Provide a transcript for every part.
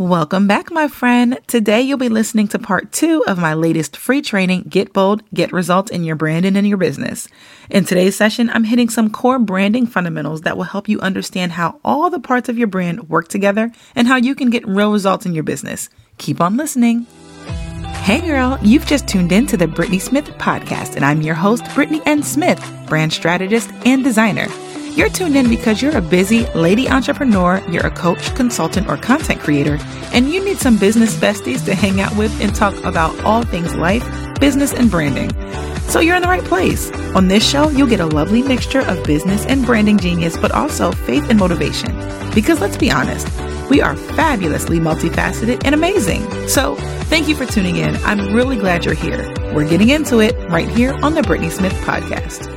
Welcome back, my friend. Today you'll be listening to part two of my latest free training, Get Bold, Get Results in Your Brand and in Your Business. In today's session, I'm hitting some core branding fundamentals that will help you understand how all the parts of your brand work together and how you can get real results in your business. Keep on listening. Hey girl, you've just tuned in to the Brittnee Smith podcast, and I'm your host, Brittnee N. Smith, brand strategist and designer. You're tuned in because you're a busy lady entrepreneur, you're a coach, consultant, or content creator, and you need some business besties to hang out with and talk about all things life, business, and branding. So you're in the right place. On this show, you'll get a lovely mixture of business and branding genius, but also faith and motivation. Because let's be honest, we are fabulously multifaceted and amazing. So thank you for tuning in. I'm really glad you're here. We're getting into it right here on the Brittnee Smith podcast.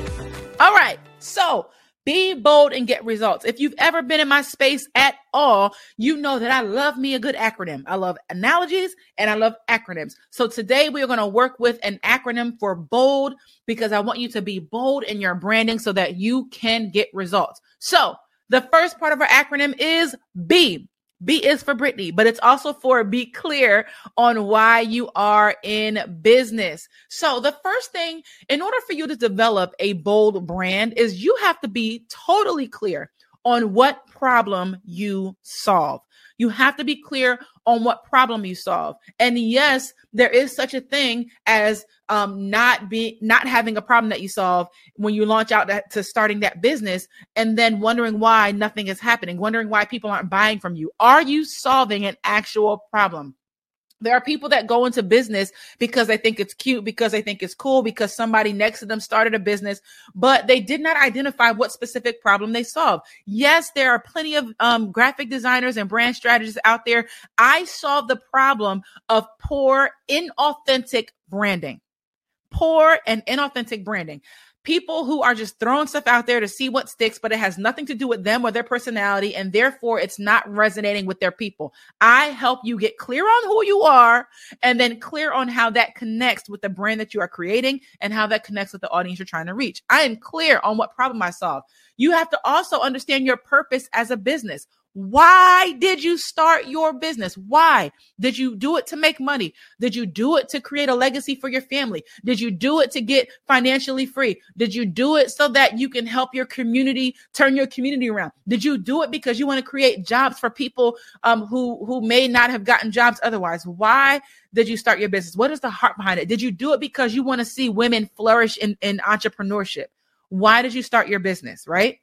All right. So be bold and get results. If you've ever been in my space at all, you know that I love me a good acronym. I love analogies and I love acronyms. So today we are going to work with an acronym for bold because I want you to be bold in your branding so that you can get results. So the first part of our acronym is B. B is for Brittnee, but it's also for be clear on why you are in business. So, the first thing, in order for you to develop a bold brand, is you have to be totally clear on what problem you solve. You have to be clear on what problem you solve. And yes, there is such a thing as um, not being not having a problem that you solve when you launch out that, to starting that business and then wondering why nothing is happening, wondering why people aren't buying from you. Are you solving an actual problem? There are people that go into business because they think it's cute, because they think it's cool, because somebody next to them started a business, but they did not identify what specific problem they solve. Yes, there are plenty of um, graphic designers and brand strategists out there. I solve the problem of poor, inauthentic branding. Poor and inauthentic branding people who are just throwing stuff out there to see what sticks, but it has nothing to do with them or their personality, and therefore it's not resonating with their people. I help you get clear on who you are and then clear on how that connects with the brand that you are creating and how that connects with the audience you're trying to reach. I am clear on what problem I solve. You have to also understand your purpose as a business. Why did you start your business? Why? Did you do it to make money? Did you do it to create a legacy for your family? Did you do it to get financially free? Did you do it so that you can help your community turn your community around? Did you do it because you want to create jobs for people um, who who may not have gotten jobs otherwise? Why did you start your business? What is the heart behind it? Did you do it because you want to see women flourish in, in entrepreneurship? Why did you start your business? Right?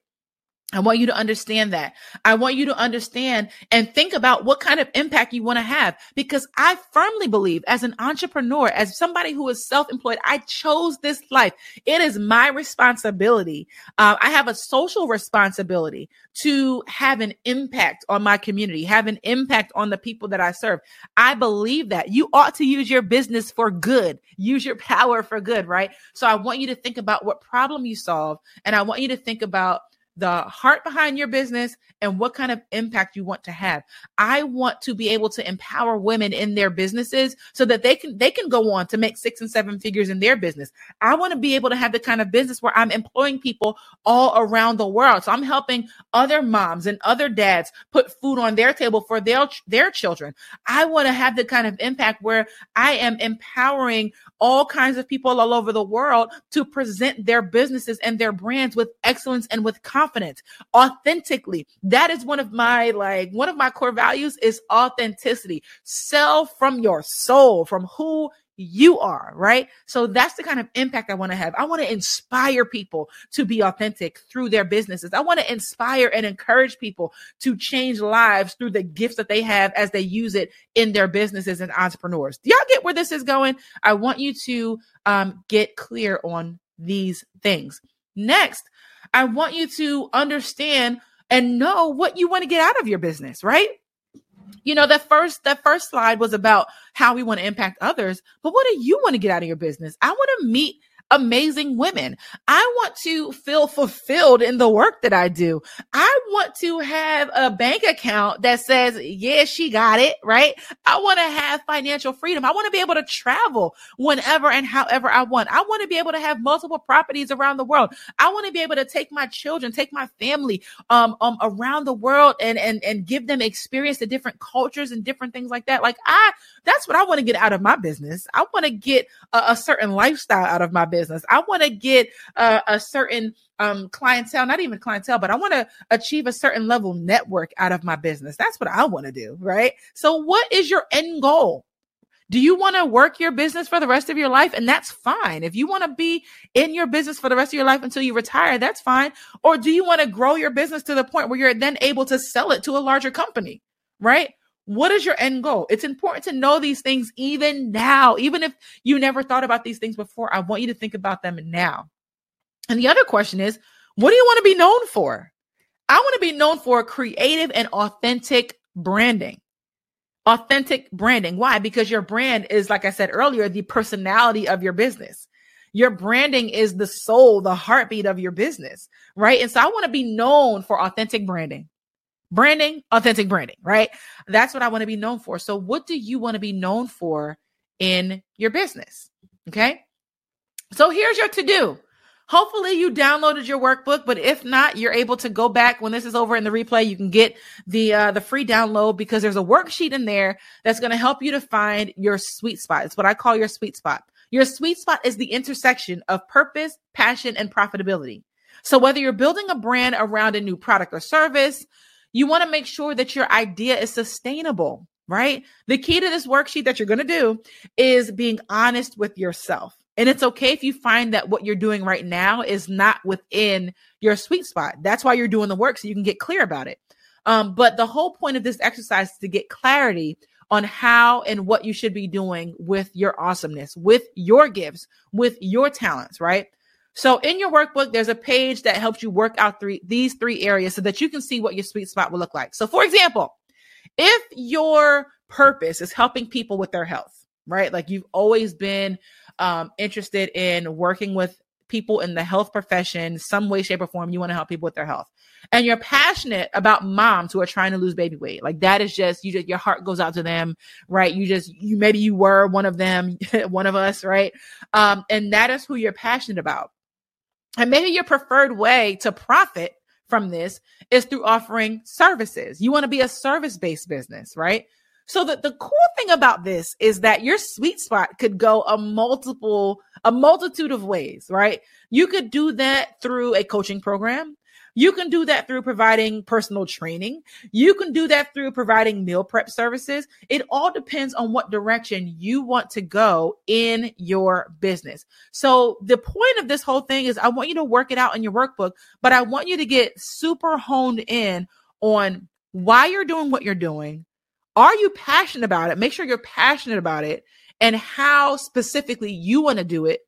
I want you to understand that. I want you to understand and think about what kind of impact you want to have because I firmly believe as an entrepreneur, as somebody who is self-employed, I chose this life. It is my responsibility. Uh, I have a social responsibility to have an impact on my community, have an impact on the people that I serve. I believe that you ought to use your business for good, use your power for good, right? So I want you to think about what problem you solve and I want you to think about the heart behind your business and what kind of impact you want to have. I want to be able to empower women in their businesses so that they can they can go on to make six and seven figures in their business. I want to be able to have the kind of business where I'm employing people all around the world. So I'm helping other moms and other dads put food on their table for their their children. I want to have the kind of impact where I am empowering all kinds of people all over the world to present their businesses and their brands with excellence and with confidence authentically that is one of my like one of my core values is authenticity sell from your soul from who you are, right? So that's the kind of impact I want to have. I want to inspire people to be authentic through their businesses. I want to inspire and encourage people to change lives through the gifts that they have as they use it in their businesses and entrepreneurs. Do y'all get where this is going? I want you to um, get clear on these things. Next, I want you to understand and know what you want to get out of your business, right? You know, that first that first slide was about how we want to impact others, but what do you want to get out of your business? I want to meet amazing women. I want to feel fulfilled in the work that I do. I want to have a bank account that says, yeah, she got it, right? I want to have financial freedom. I want to be able to travel whenever and however I want. I want to be able to have multiple properties around the world. I want to be able to take my children, take my family um, um around the world and and and give them experience to different cultures and different things like that. Like I that's what I want to get out of my business. I want to get a, a certain lifestyle out of my business business. I want to get a, a certain um, clientele, not even clientele, but I want to achieve a certain level network out of my business. That's what I want to do, right? So, what is your end goal? Do you want to work your business for the rest of your life? And that's fine. If you want to be in your business for the rest of your life until you retire, that's fine. Or do you want to grow your business to the point where you're then able to sell it to a larger company, right? What is your end goal? It's important to know these things even now. Even if you never thought about these things before, I want you to think about them now. And the other question is, what do you want to be known for? I want to be known for creative and authentic branding. Authentic branding. Why? Because your brand is, like I said earlier, the personality of your business. Your branding is the soul, the heartbeat of your business, right? And so I want to be known for authentic branding branding, authentic branding, right? That's what I want to be known for. So, what do you want to be known for in your business? Okay. So, here's your to do. Hopefully, you downloaded your workbook, but if not, you're able to go back when this is over in the replay. You can get the uh, the free download because there's a worksheet in there that's going to help you to find your sweet spot. It's what I call your sweet spot. Your sweet spot is the intersection of purpose, passion, and profitability. So, whether you're building a brand around a new product or service, you want to make sure that your idea is sustainable, right? The key to this worksheet that you're going to do is being honest with yourself. And it's okay if you find that what you're doing right now is not within your sweet spot. That's why you're doing the work so you can get clear about it. Um, but the whole point of this exercise is to get clarity on how and what you should be doing with your awesomeness, with your gifts, with your talents, right? So in your workbook, there's a page that helps you work out three these three areas so that you can see what your sweet spot will look like. So for example, if your purpose is helping people with their health, right? Like you've always been um, interested in working with people in the health profession, some way, shape, or form, you want to help people with their health. And you're passionate about moms who are trying to lose baby weight. Like that is just you just your heart goes out to them, right? You just you maybe you were one of them, one of us, right? Um, and that is who you're passionate about. And maybe your preferred way to profit from this is through offering services. You want to be a service based business, right? So that the cool thing about this is that your sweet spot could go a multiple, a multitude of ways, right? You could do that through a coaching program. You can do that through providing personal training. You can do that through providing meal prep services. It all depends on what direction you want to go in your business. So the point of this whole thing is I want you to work it out in your workbook, but I want you to get super honed in on why you're doing what you're doing. Are you passionate about it? Make sure you're passionate about it and how specifically you want to do it,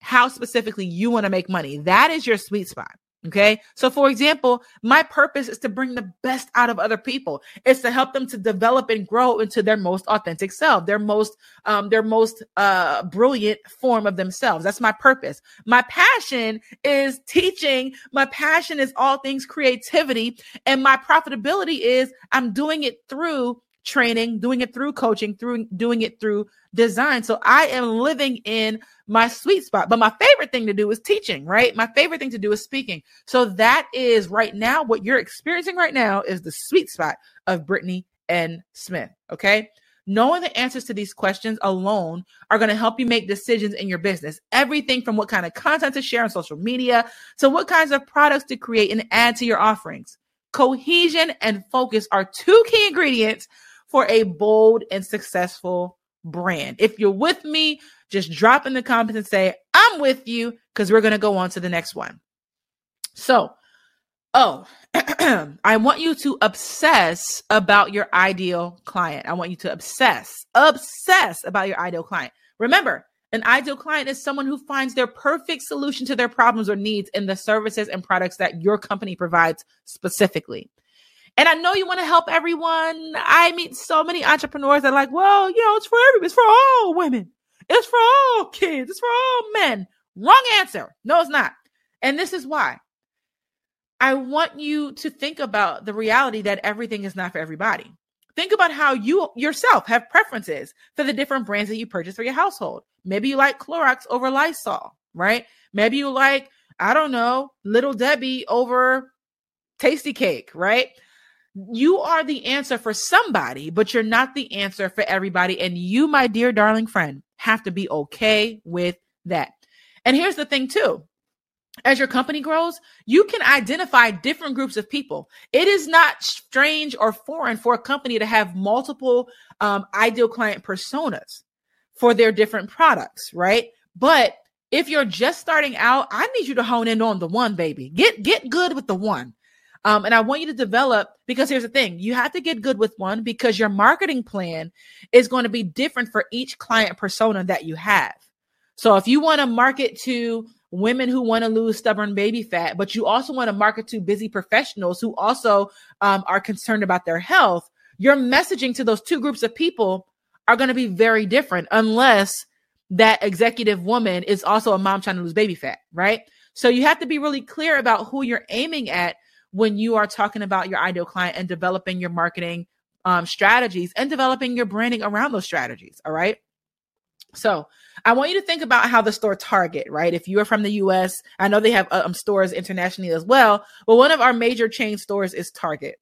how specifically you want to make money. That is your sweet spot. Okay. So, for example, my purpose is to bring the best out of other people. It's to help them to develop and grow into their most authentic self, their most, um, their most, uh, brilliant form of themselves. That's my purpose. My passion is teaching. My passion is all things creativity. And my profitability is I'm doing it through training, doing it through coaching, through doing it through design. So I am living in my sweet spot. But my favorite thing to do is teaching, right? My favorite thing to do is speaking. So that is right now what you're experiencing right now is the sweet spot of Brittnee N. Smith. Okay. Knowing the answers to these questions alone are going to help you make decisions in your business. Everything from what kind of content to share on social media to what kinds of products to create and add to your offerings. Cohesion and focus are two key ingredients for a bold and successful brand. If you're with me, just drop in the comments and say, I'm with you, because we're going to go on to the next one. So, oh, I want you to obsess about your ideal client. I want you to obsess, obsess about your ideal client. Remember, an ideal client is someone who finds their perfect solution to their problems or needs in the services and products that your company provides specifically. And I know you want to help everyone. I meet so many entrepreneurs that are like, well, you know, it's for everybody. It's for all women. It's for all kids. It's for all men. Wrong answer. No, it's not. And this is why. I want you to think about the reality that everything is not for everybody. Think about how you yourself have preferences for the different brands that you purchase for your household. Maybe you like Clorox over Lysol, right? Maybe you like, I don't know, Little Debbie over Tastykake, right? You are the answer for somebody, but you're not the answer for everybody. And you, my dear darling friend, have to be okay with that. And here's the thing, too as your company grows, you can identify different groups of people. It is not strange or foreign for a company to have multiple um, ideal client personas for their different products, right? But if you're just starting out, I need you to hone in on the one, baby. Get get good with the one. Um, and I want you to develop because here's the thing you have to get good with one because your marketing plan is going to be different for each client persona that you have. So if you want to market to women who want to lose stubborn baby fat, but you also want to market to busy professionals who also um, are concerned about their health, your messaging to those two groups of people are going to be very different unless that executive woman is also a mom trying to lose baby fat, right? So you have to be really clear about who you're aiming at when you are talking about your ideal client and developing your marketing um, strategies and developing your branding around those strategies. All right. So I want you to think about how the store Target, right? If you are from the US, I know they have um, stores internationally as well, but one of our major chain stores is Target.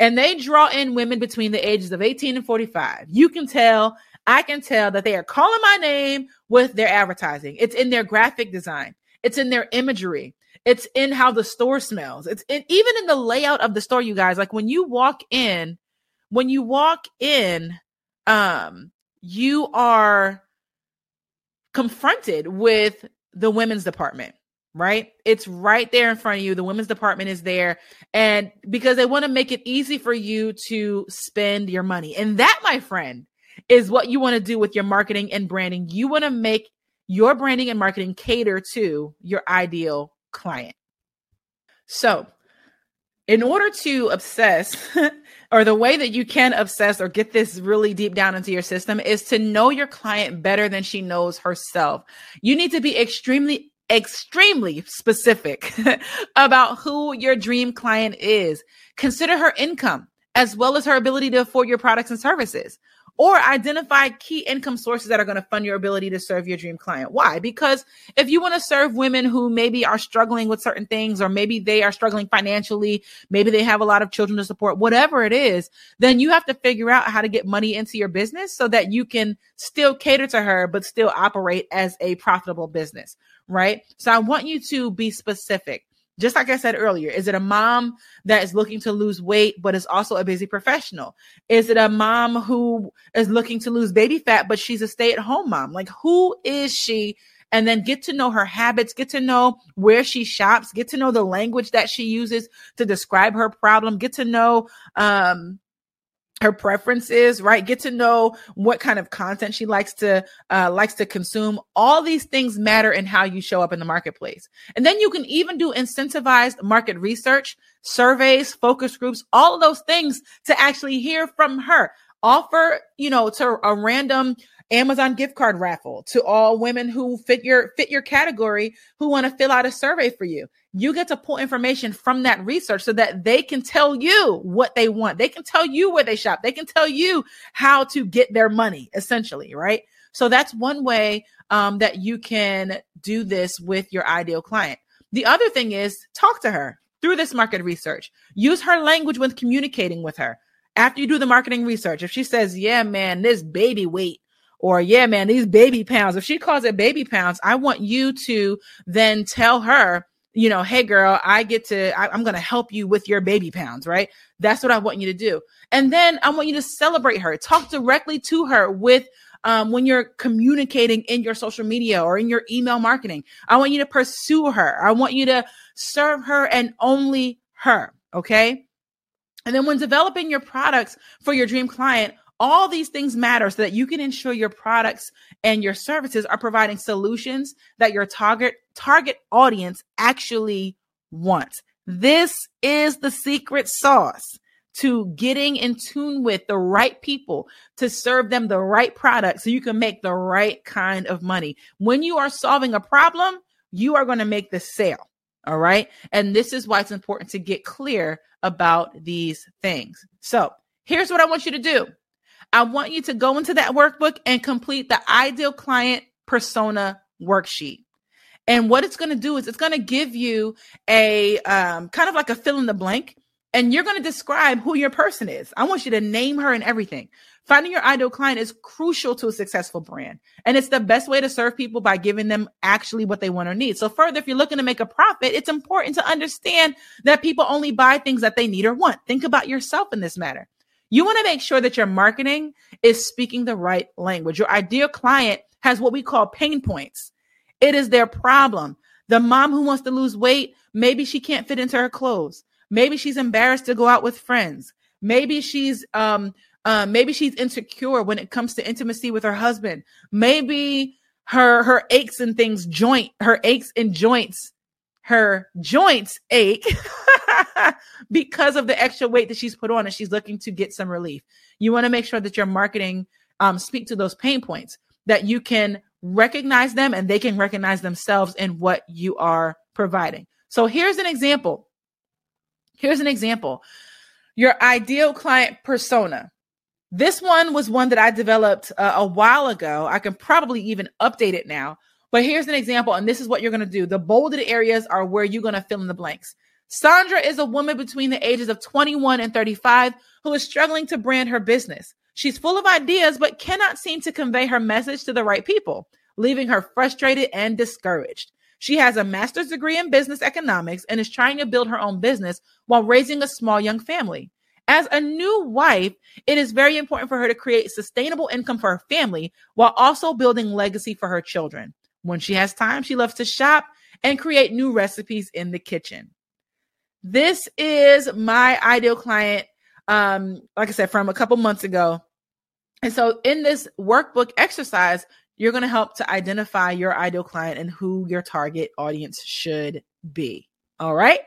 And they draw in women between the ages of 18 and 45. You can tell, I can tell that they are calling my name with their advertising. It's in their graphic design, it's in their imagery, it's in how the store smells, it's in, even in the layout of the store, you guys. Like when you walk in, when you walk in, um, you are confronted with the women's department right? It's right there in front of you. The women's department is there. And because they want to make it easy for you to spend your money. And that, my friend, is what you want to do with your marketing and branding. You want to make your branding and marketing cater to your ideal client. So, in order to obsess, or the way that you can obsess or get this really deep down into your system is to know your client better than she knows herself. You need to be extremely extremely specific about who your dream client is. Consider her income as well as her ability to afford your products and services or identify key income sources that are going to fund your ability to serve your dream client. Why? Because if you want to serve women who maybe are struggling with certain things, or maybe they are struggling financially, maybe they have a lot of children to support, whatever it is, then you have to figure out how to get money into your business so that you can still cater to her, but still operate as a profitable business. Right. So I want you to be specific just like I said earlier, is it a mom that is looking to lose weight, but is also a busy professional? Is it a mom who is looking to lose baby fat, but she's a stay at home mom? Like, who is she? And then get to know her habits, get to know where she shops, get to know the language that she uses to describe her problem, get to know, um, her preferences right? Get to know what kind of content she likes to uh, likes to consume. All these things matter in how you show up in the marketplace. And then you can even do incentivized market research surveys focus groups all of those things to actually hear from her. Offer you know to a random Amazon gift card raffle to all women who fit your fit your category who want to fill out a survey for you. You get to pull information from that research so that they can tell you what they want. They can tell you where they shop. They can tell you how to get their money essentially, right? So that's one way um, that you can do this with your ideal client. The other thing is talk to her through this market research. Use her language when communicating with her. After you do the marketing research, if she says, Yeah, man, this baby weight or yeah, man, these baby pounds. If she calls it baby pounds, I want you to then tell her, you know, hey girl, I get to, I, I'm going to help you with your baby pounds, right? That's what I want you to do. And then I want you to celebrate her, talk directly to her with, um, when you're communicating in your social media or in your email marketing. I want you to pursue her. I want you to serve her and only her. Okay. And then when developing your products for your dream client, all these things matter so that you can ensure your products and your services are providing solutions that your target target audience actually wants. This is the secret sauce to getting in tune with the right people to serve them the right product so you can make the right kind of money. When you are solving a problem, you are going to make the sale. All right. And this is why it's important to get clear about these things. So here's what I want you to do I want you to go into that workbook and complete the ideal client persona worksheet. And what it's going to do is it's going to give you a um, kind of like a fill in the blank, and you're going to describe who your person is. I want you to name her and everything. Finding your ideal client is crucial to a successful brand. And it's the best way to serve people by giving them actually what they want or need. So, further, if you're looking to make a profit, it's important to understand that people only buy things that they need or want. Think about yourself in this matter. You want to make sure that your marketing is speaking the right language. Your ideal client has what we call pain points. It is their problem. The mom who wants to lose weight, maybe she can't fit into her clothes. Maybe she's embarrassed to go out with friends. Maybe she's um uh, maybe she's insecure when it comes to intimacy with her husband. Maybe her her aches and things joint her aches and joints her joints ache because of the extra weight that she's put on and she's looking to get some relief. You want to make sure that your marketing um, speak to those pain points that you can recognize them and they can recognize themselves in what you are providing. So here's an example. Here's an example. Your ideal client persona. This one was one that I developed uh, a while ago. I can probably even update it now. But here's an example, and this is what you're going to do. The bolded areas are where you're going to fill in the blanks. Sandra is a woman between the ages of 21 and 35 who is struggling to brand her business. She's full of ideas, but cannot seem to convey her message to the right people, leaving her frustrated and discouraged. She has a master's degree in business economics and is trying to build her own business while raising a small young family. As a new wife, it is very important for her to create sustainable income for her family while also building legacy for her children. When she has time, she loves to shop and create new recipes in the kitchen. This is my ideal client. Um, like I said, from a couple months ago. And so in this workbook exercise, you're going to help to identify your ideal client and who your target audience should be. All right.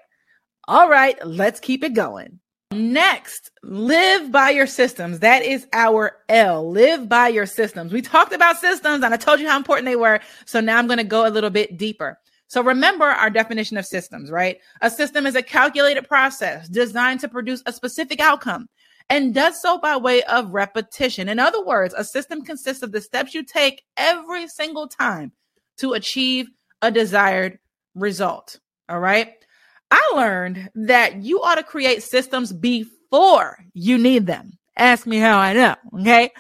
All right. Let's keep it going. Next, live by your systems. That is our L. Live by your systems. We talked about systems and I told you how important they were. So now I'm going to go a little bit deeper. So remember our definition of systems, right? A system is a calculated process designed to produce a specific outcome and does so by way of repetition. In other words, a system consists of the steps you take every single time to achieve a desired result. All right. I learned that you ought to create systems before you need them. Ask me how I know. Okay.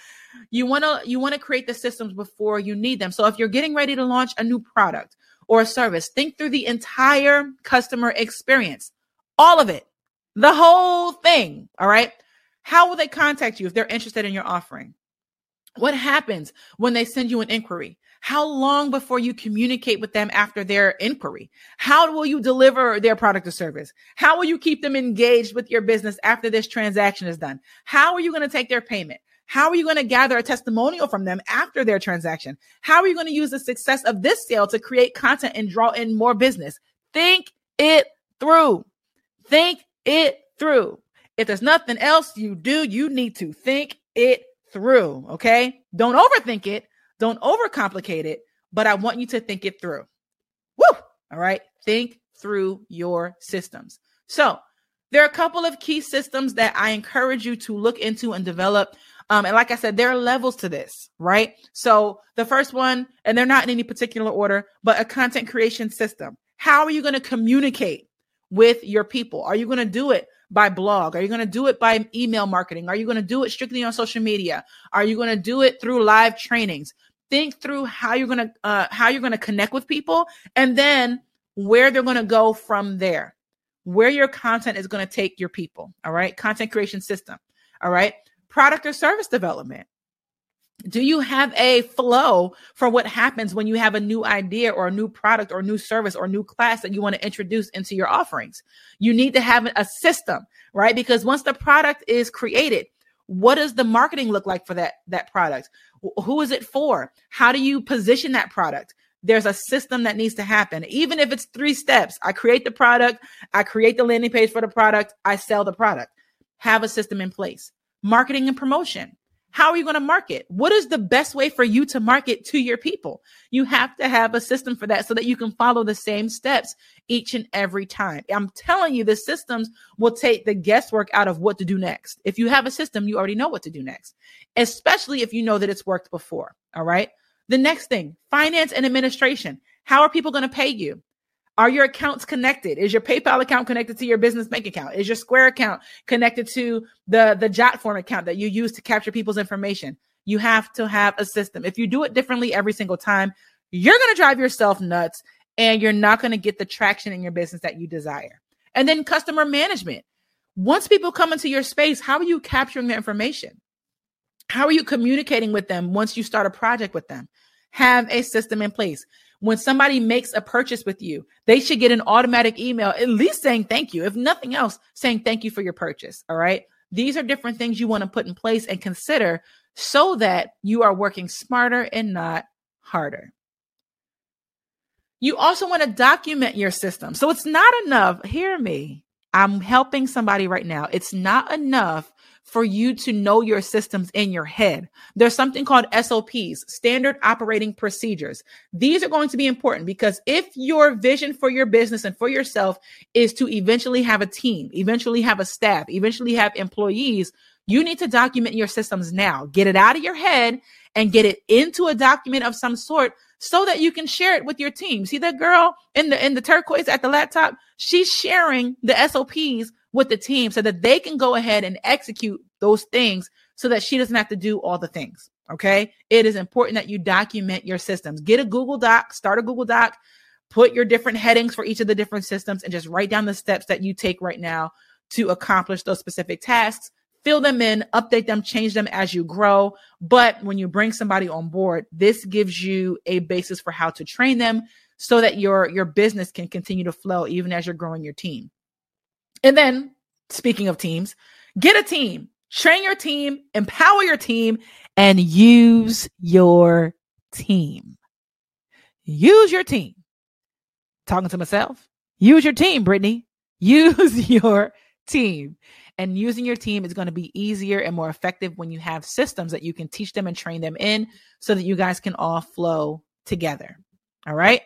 You want to you want to create the systems before you need them. So if you're getting ready to launch a new product or service, think through the entire customer experience. All of it. The whole thing, all right? How will they contact you if they're interested in your offering? What happens when they send you an inquiry? How long before you communicate with them after their inquiry? How will you deliver their product or service? How will you keep them engaged with your business after this transaction is done? How are you going to take their payment? How are you going to gather a testimonial from them after their transaction? How are you going to use the success of this sale to create content and draw in more business? Think it through. Think it through. If there's nothing else you do, you need to think it through. Okay. Don't overthink it. Don't overcomplicate it, but I want you to think it through. Woo! All right. Think through your systems. So there are a couple of key systems that I encourage you to look into and develop. Um, and like I said, there are levels to this, right? So the first one, and they're not in any particular order, but a content creation system. How are you going to communicate with your people? Are you going to do it by blog? Are you going to do it by email marketing? Are you going to do it strictly on social media? Are you going to do it through live trainings? think through how you're going to uh, how you're going to connect with people and then where they're going to go from there where your content is going to take your people all right content creation system all right product or service development? Do you have a flow for what happens when you have a new idea or a new product or new service or new class that you want to introduce into your offerings? You need to have a system right? Because once the product is created what does the marketing look like for that that product? Who is it for? How do you position that product? There's a system that needs to happen. Even if it's three steps i create the product i create the landing page for the product i sell the product. Have a system in place marketing and promotion How are you going to market? What is the best way for you to market to your people? You have to have a system for that so that you can follow the same steps each and every time. I'm telling you, the systems will take the guesswork out of what to do next. If you have a system, you already know what to do next, especially if you know that it's worked before. All right. The next thing, finance and administration. How are people going to pay you? Are your accounts connected? Is your PayPal account connected to your business bank account? Is your Square account connected to the the Jotform account that you use to capture people's information? You have to have a system. If you do it differently every single time, you're going to drive yourself nuts and you're not going to get the traction in your business that you desire. And then customer management. Once people come into your space, how are you capturing their information? How are you communicating with them once you start a project with them? Have a system in place when somebody makes a purchase with you, they should get an automatic email, at least saying thank you. If nothing else, saying thank you for your purchase. All right. These are different things you want to put in place and consider so that you are working smarter and not harder. You also want to document your system. So it's not enough. Hear me. I'm helping somebody right now. It's not enough for you to know your systems in your head. There's something called SOPs, standard operating procedures. These are going to be important because if your vision for your business and for yourself is to eventually have a team, eventually have a staff, eventually have employees, you need to document your systems now. Get it out of your head and get it into a document of some sort so that you can share it with your team. See that girl in the in the turquoise at the laptop? She's sharing the SOPs with the team so that they can go ahead and execute those things so that she doesn't have to do all the things. Okay. It is important that you document your systems. Get a Google Doc, start a Google Doc, put your different headings for each of the different systems, and just write down the steps that you take right now to accomplish those specific tasks. Fill them in, update them, change them as you grow. But when you bring somebody on board, this gives you a basis for how to train them so that your your business can continue to flow even as you're growing your team. And then, speaking of teams, get a team, train your team, empower your team, and use your team. Use your team. Talking to myself, use your team, Brittnee. Use your team. And using your team is going to be easier and more effective when you have systems that you can teach them and train them in so that you guys can all flow together. All right.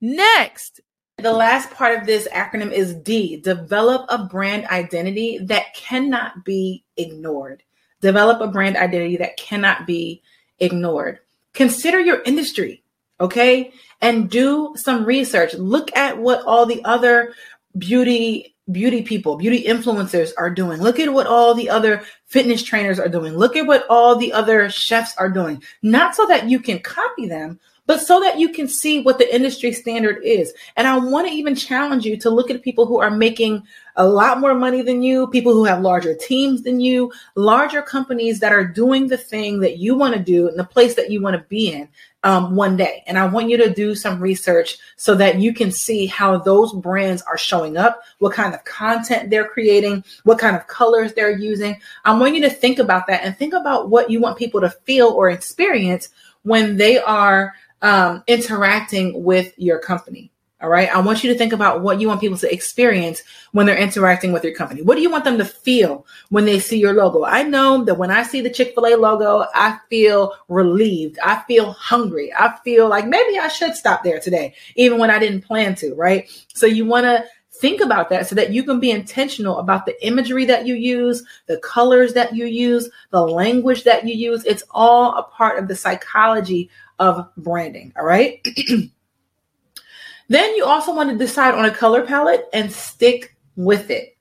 Next, the last part of this acronym is D develop a brand identity that cannot be ignored. Develop a brand identity that cannot be ignored. Consider your industry, okay? And do some research. Look at what all the other beauty beauty people, beauty influencers are doing. Look at what all the other fitness trainers are doing. Look at what all the other chefs are doing. Not so that you can copy them, but so that you can see what the industry standard is. And I want to even challenge you to look at people who are making a lot more money than you, people who have larger teams than you, larger companies that are doing the thing that you want to do in the place that you want to be in um, one day. And I want you to do some research so that you can see how those brands are showing up, what kind of content they're creating, what kind of colors they're using. I want you to think about that and think about what you want people to feel or experience when they are um, interacting with your company. All right. I want you to think about what you want people to experience when they're interacting with your company. What do you want them to feel when they see your logo? I know that when I see the Chick fil A logo, I feel relieved. I feel hungry. I feel like maybe I should stop there today, even when I didn't plan to. Right. So you want to think about that so that you can be intentional about the imagery that you use, the colors that you use, the language that you use. It's all a part of the psychology of branding. All right. then you also want to decide on a color palette and stick with it.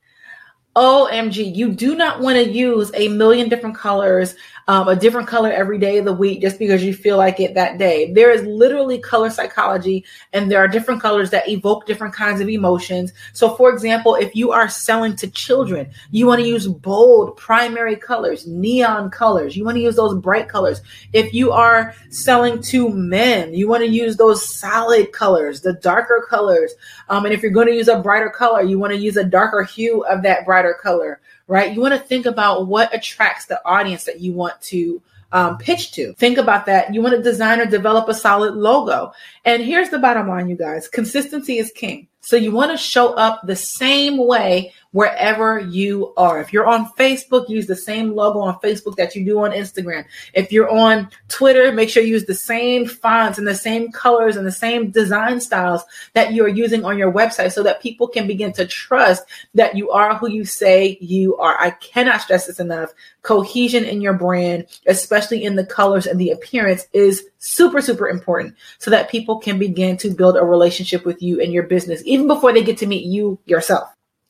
OMG, you do not want to use a million different colors um, a different color every day of the week just because you feel like it that day. There is literally color psychology, and there are different colors that evoke different kinds of emotions. So, for example, if you are selling to children, you want to use bold primary colors, neon colors. You want to use those bright colors. If you are selling to men, you want to use those solid colors, the darker colors. Um, and if you're going to use a brighter color, you want to use a darker hue of that brighter color right? You want to think about what attracts the audience that you want to um, pitch to. Think about that. You want to design or develop a solid logo. And here's the bottom line, you guys consistency is king. So you want to show up the same way wherever you are. If you're on Facebook, use the same logo on Facebook that you do on Instagram. If you're on Twitter, make sure you use the same fonts and the same colors and the same design styles that you are using on your website so that people can begin to trust that you are who you say you are. I cannot stress this enough. Cohesion in your brand, especially in the colors and the appearance, is super, super important so that people can begin to build a relationship with you and your business even before they get to meet you yourself.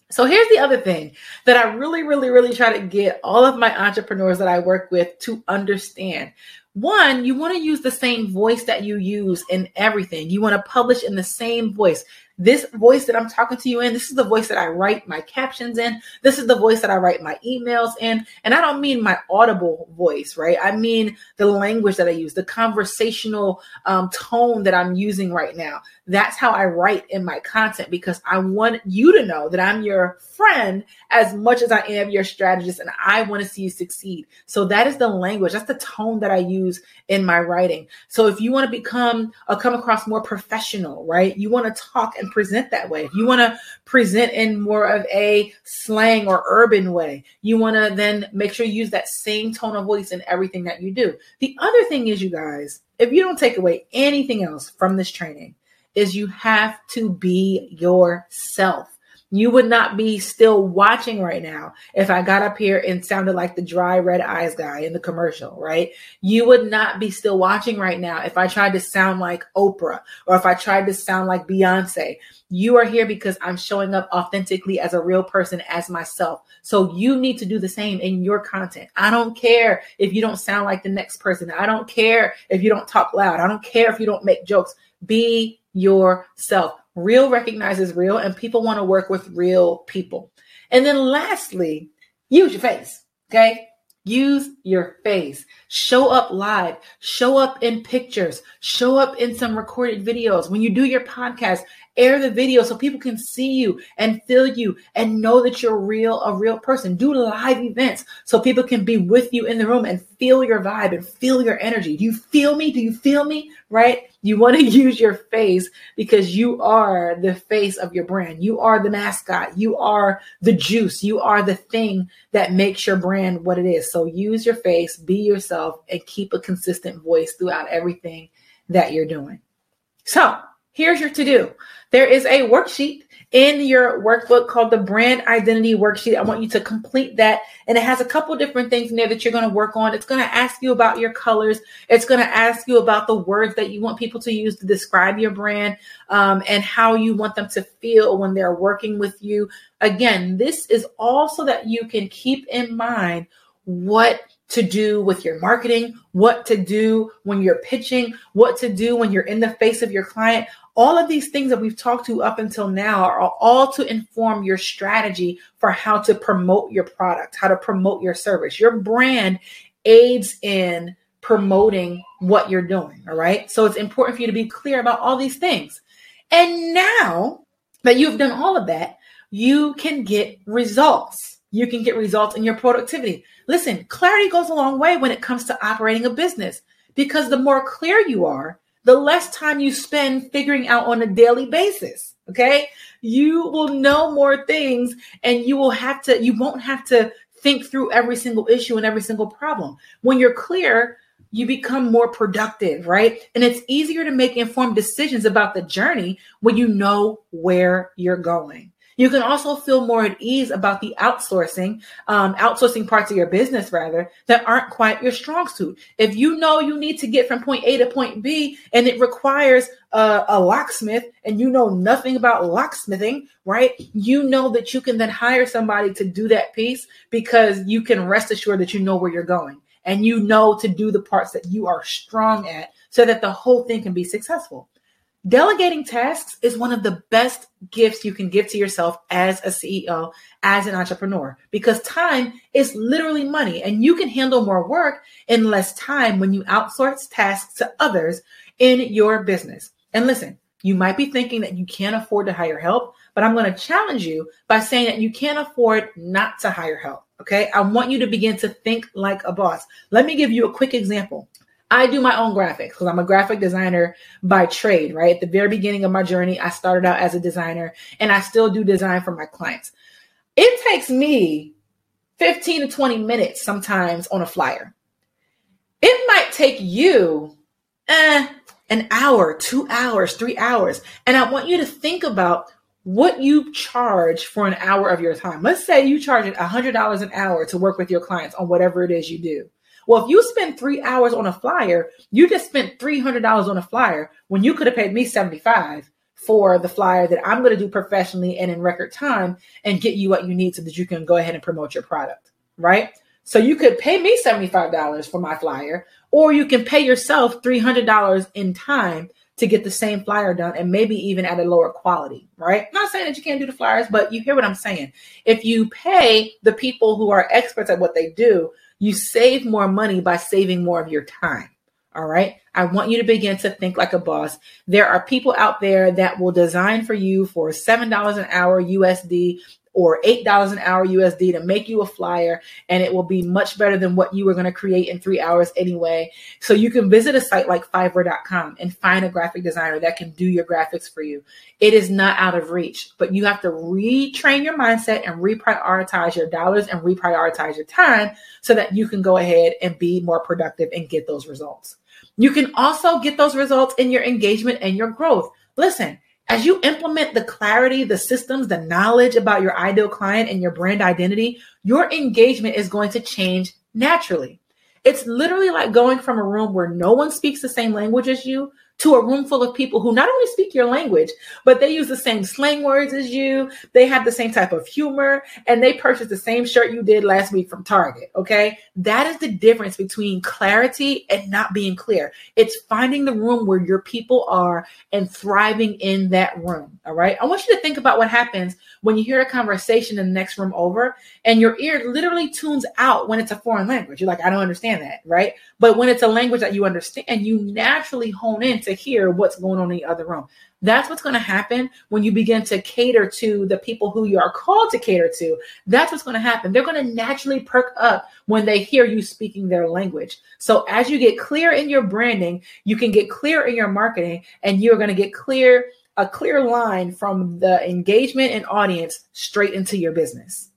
So here's the other thing that I really, really, really try to get all of my entrepreneurs that I work with to understand. One, you want to use the same voice that you use in everything. You want to publish in the same voice. This voice that I'm talking to you in, this is the voice that I write my captions in. This is the voice that I write my emails in. And I don't mean my audible voice, right? I mean the language that I use, the conversational um, tone that I'm using right now. That's how I write in my content because I want you to know that I'm your friend as much as I am your strategist and I want to see you succeed. So that is the language, that's the tone that I use in my writing. So if you want to become or uh, come across more professional, right? You want to talk and present that way. If you want to present in more of a slang or urban way, you want to then make sure you use that same tone of voice in everything that you do. The other thing is, you guys, if you don't take away anything else from this training, is you have to be yourself. You would not be still watching right now if I got up here and sounded like the dry red eyes guy in the commercial, right? You would not be still watching right now if I tried to sound like Oprah or if I tried to sound like Beyonce. You are here because I'm showing up authentically as a real person, as myself. So you need to do the same in your content. I don't care if you don't sound like the next person. I don't care if you don't talk loud. I don't care if you don't make jokes. Be yourself. Real recognizes real, and people want to work with real people. And then lastly, use your face. Okay. Use your face. Show up live. Show up in pictures. Show up in some recorded videos. When you do your podcast, air the video so people can see you and feel you and know that you're real, a real person. Do live events so people can be with you in the room and feel your vibe and feel your energy. Do you feel me? Do you feel me? Right? You want to use your face because you are the face of your brand. You are the mascot. You are the juice. You are the thing that makes your brand what it is. So use your face, be yourself, and keep a consistent voice throughout everything that you're doing. So, here's your to do. There is a worksheet in your workbook called the brand identity worksheet. I want you to complete that. And it has a couple different things in there that you're going to work on. It's going to ask you about your colors. It's going to ask you about the words that you want people to use to describe your brand um, and how you want them to feel when they're working with you. Again, this is all so that you can keep in mind what to do with your marketing, what to do when you're pitching, what to do when you're in the face of your client all of these things that we've talked to up until now are all to inform your strategy for how to promote your product, how to promote your service. Your brand aids in promoting what you're doing. All right. So it's important for you to be clear about all these things. And now that you've done all of that, you can get results. You can get results in your productivity. Listen, clarity goes a long way when it comes to operating a business because the more clear you are, the less time you spend figuring out on a daily basis. Okay. You will know more things and you will have to, you won't have to think through every single issue and every single problem. When you're clear, you become more productive, right? And it's easier to make informed decisions about the journey when you know where you're going. You can also feel more at ease about the outsourcing, um, outsourcing parts of your business rather that aren't quite your strong suit. If you know you need to get from point A to point B and it requires a, a locksmith and you know nothing about locksmithing, right? You know that you can then hire somebody to do that piece because you can rest assured that you know where you're going and you know to do the parts that you are strong at so that the whole thing can be successful. Delegating tasks is one of the best gifts you can give to yourself as a CEO, as an entrepreneur, because time is literally money and you can handle more work in less time when you outsource tasks to others in your business. And listen, you might be thinking that you can't afford to hire help, but I'm going to challenge you by saying that you can't afford not to hire help. Okay. I want you to begin to think like a boss. Let me give you a quick example. I do my own graphics because I'm a graphic designer by trade, right? At the very beginning of my journey, I started out as a designer and I still do design for my clients. It takes me 15 to 20 minutes sometimes on a flyer. It might take you eh, an hour, two hours, three hours. And I want you to think about what you charge for an hour of your time. Let's say you charge $100 an hour to work with your clients on whatever it is you do. Well, if you spend three hours on a flyer, you just spent $300 on a flyer when you could have paid me 75 for the flyer that I'm going to do professionally and in record time and get you what you need so that you can go ahead and promote your product, right? So you could pay me $75 for my flyer, or you can pay yourself $300 in time to get the same flyer done and maybe even at a lower quality, right? I'm not saying that you can't do the flyers, but you hear what I'm saying. If you pay the people who are experts at what they do, you save more money by saving more of your time. All right. I want you to begin to think like a boss. There are people out there that will design for you for $7 an hour USD or $8 an hour USD to make you a flyer, and it will be much better than what you were going to create in three hours anyway. So you can visit a site like Fiverr.com and find a graphic designer that can do your graphics for you. It is not out of reach, but you have to retrain your mindset and reprioritize your dollars and reprioritize your time so that you can go ahead and be more productive and get those results. You can also get those results in your engagement and your growth. Listen, as you implement the clarity, the systems, the knowledge about your ideal client and your brand identity, your engagement is going to change naturally. It's literally like going from a room where no one speaks the same language as you to a room full of people who not only speak your language, but they use the same slang words as you. They have the same type of humor and they purchase the same shirt you did last week from Target. Okay. That is the difference between clarity and not being clear. It's finding the room where your people are and thriving in that room. All right. I want you to think about what happens when you hear a conversation in the next room over and your ear literally tunes out when it's a foreign language. You're like, I don't understand that. Right. But when it's a language that you understand, you naturally hone in to hear what's going on in the other room. That's what's going to happen when you begin to cater to the people who you are called to cater to. That's what's going to happen. They're going to naturally perk up when they hear you speaking their language. So as you get clear in your branding, you can get clear in your marketing and you're going to get clear a clear line from the engagement and audience straight into your business.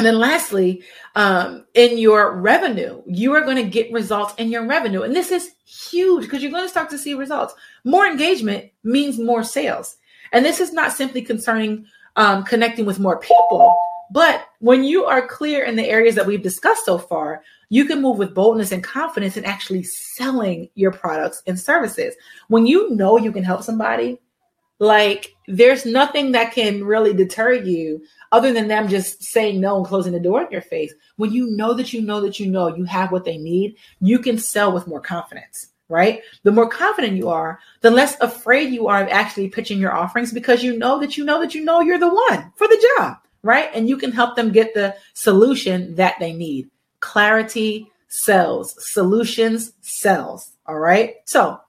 And then lastly, um, in your revenue, you are going to get results in your revenue. And this is huge because you're going to start to see results. More engagement means more sales. And this is not simply concerning um, connecting with more people, but when you are clear in the areas that we've discussed so far, you can move with boldness and confidence in actually selling your products and services. When you know you can help somebody, like there's nothing that can really deter you other than them just saying no and closing the door in your face. When you know that you know that you know you have what they need, you can sell with more confidence, right? The more confident you are, the less afraid you are of actually pitching your offerings because you know that you know that you know you're the one for the job, right? And you can help them get the solution that they need. Clarity sells, solutions sells. All right. So,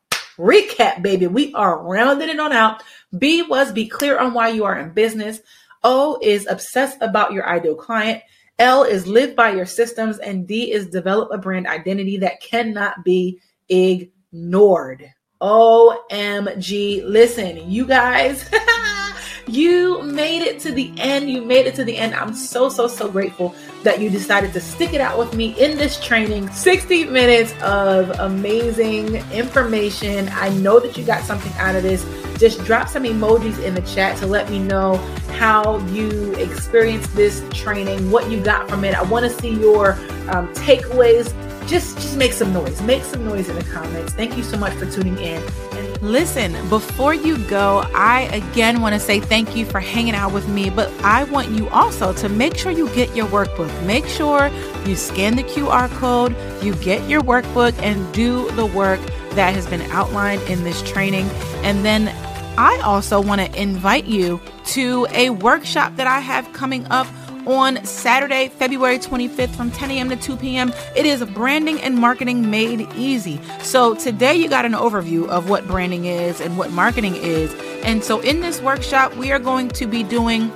recap, baby. We are rounding it on out. B was be clear on why you are in business. O is obsess about your ideal client. L is live by your systems. And D is develop a brand identity that cannot be ignored. OMG. Listen, you guys, you made it to the end. You made it to the end. I'm so, so, so grateful that you decided to stick it out with me in this training. 60 minutes of amazing information. I know that you got something out of this. Just drop some emojis in the chat to let me know how you experienced this training, what you got from it. I want to see your um, takeaways just just make some noise. Make some noise in the comments. Thank you so much for tuning in. Listen, before you go, I again want to say thank you for hanging out with me, but I want you also to make sure you get your workbook. Make sure you scan the QR code, you get your workbook and do the work that has been outlined in this training. And then I also want to invite you to a workshop that I have coming up on Saturday, February 25th from 10 a.m. to 2 p.m. It is branding and marketing made easy. So today you got an overview of what branding is and what marketing is. And so in this workshop, we are going to be doing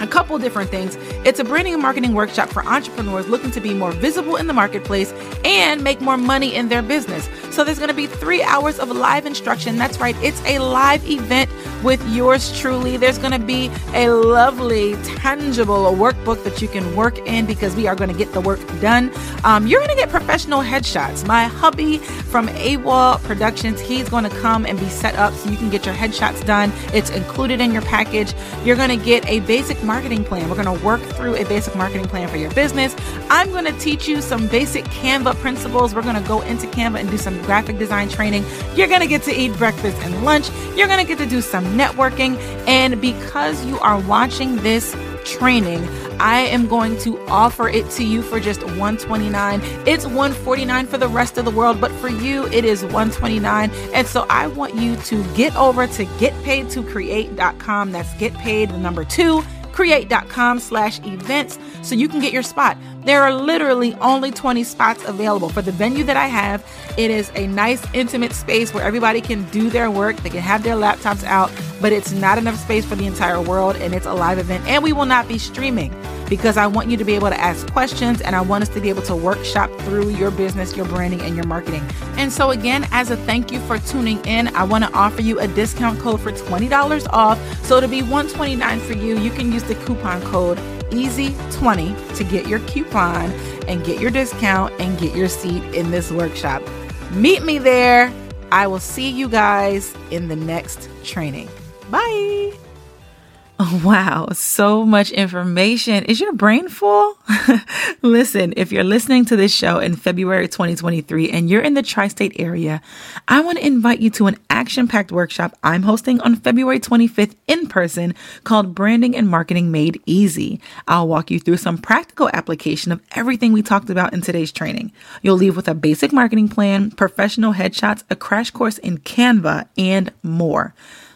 a couple different things. It's a branding and marketing workshop for entrepreneurs looking to be more visible in the marketplace and make more money in their business. So there's going to be three hours of live instruction. That's right, it's a live event with yours truly. There's going to be a lovely, tangible workbook that you can work in because we are going to get the work done. Um, you're going to get professional headshots. My hubby from AWOL Productions, he's going to come and be set up so you can get your headshots done. It's included in your package. You're going to get a basic marketing plan. We're going to work through a basic marketing plan for your business. I'm going to teach you some basic Canva principles. We're going to go into Canva and do some graphic design training. You're going to get to eat breakfast and lunch. You're going to get to do some networking. And because you are watching this training, I am going to offer it to you for just 129. It's 149 for the rest of the world, but for you it is 129. And so I want you to get over to getpaidtocreate.com. That's get paid the number 2 create.com slash events so you can get your spot. There are literally only 20 spots available for the venue that I have. It is a nice, intimate space where everybody can do their work. They can have their laptops out, but it's not enough space for the entire world. And it's a live event. And we will not be streaming because I want you to be able to ask questions and I want us to be able to workshop through your business, your branding, and your marketing. And so, again, as a thank you for tuning in, I want to offer you a discount code for $20 off. So, to be 129 for you, you can use the coupon code EASY20 to get your coupon and get your discount and get your seat in this workshop. Meet me there. I will see you guys in the next training. Bye. Wow, so much information. Is your brain full? Listen, if you're listening to this show in February 2023 and you're in the tri state area, I want to invite you to an action packed workshop I'm hosting on February 25th in person called Branding and Marketing Made Easy. I'll walk you through some practical application of everything we talked about in today's training. You'll leave with a basic marketing plan, professional headshots, a crash course in Canva, and more.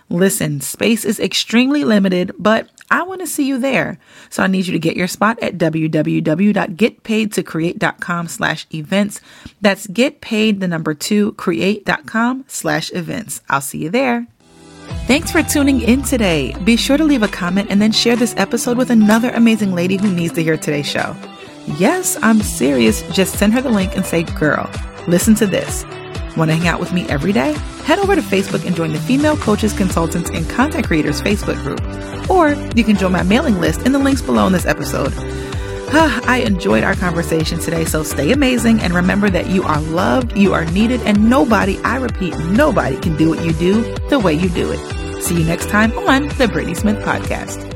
Listen, space is extremely limited, but I want to see you there. So I need you to get your spot at www.getpaidtocreate.com slash events. That's getpaid the number two create.com slash events. I'll see you there. Thanks for tuning in today. Be sure to leave a comment and then share this episode with another amazing lady who needs to hear today's show. Yes, I'm serious. Just send her the link and say, girl, listen to this. Want to hang out with me every day? Head over to Facebook and join the Female Coaches, Consultants, and Content Creators Facebook group. Or you can join my mailing list in the links below in this episode. I enjoyed our conversation today, so stay amazing and remember that you are loved, you are needed, and nobody, I repeat, nobody can do what you do the way you do it. See you next time on the Brittnee Smith Podcast.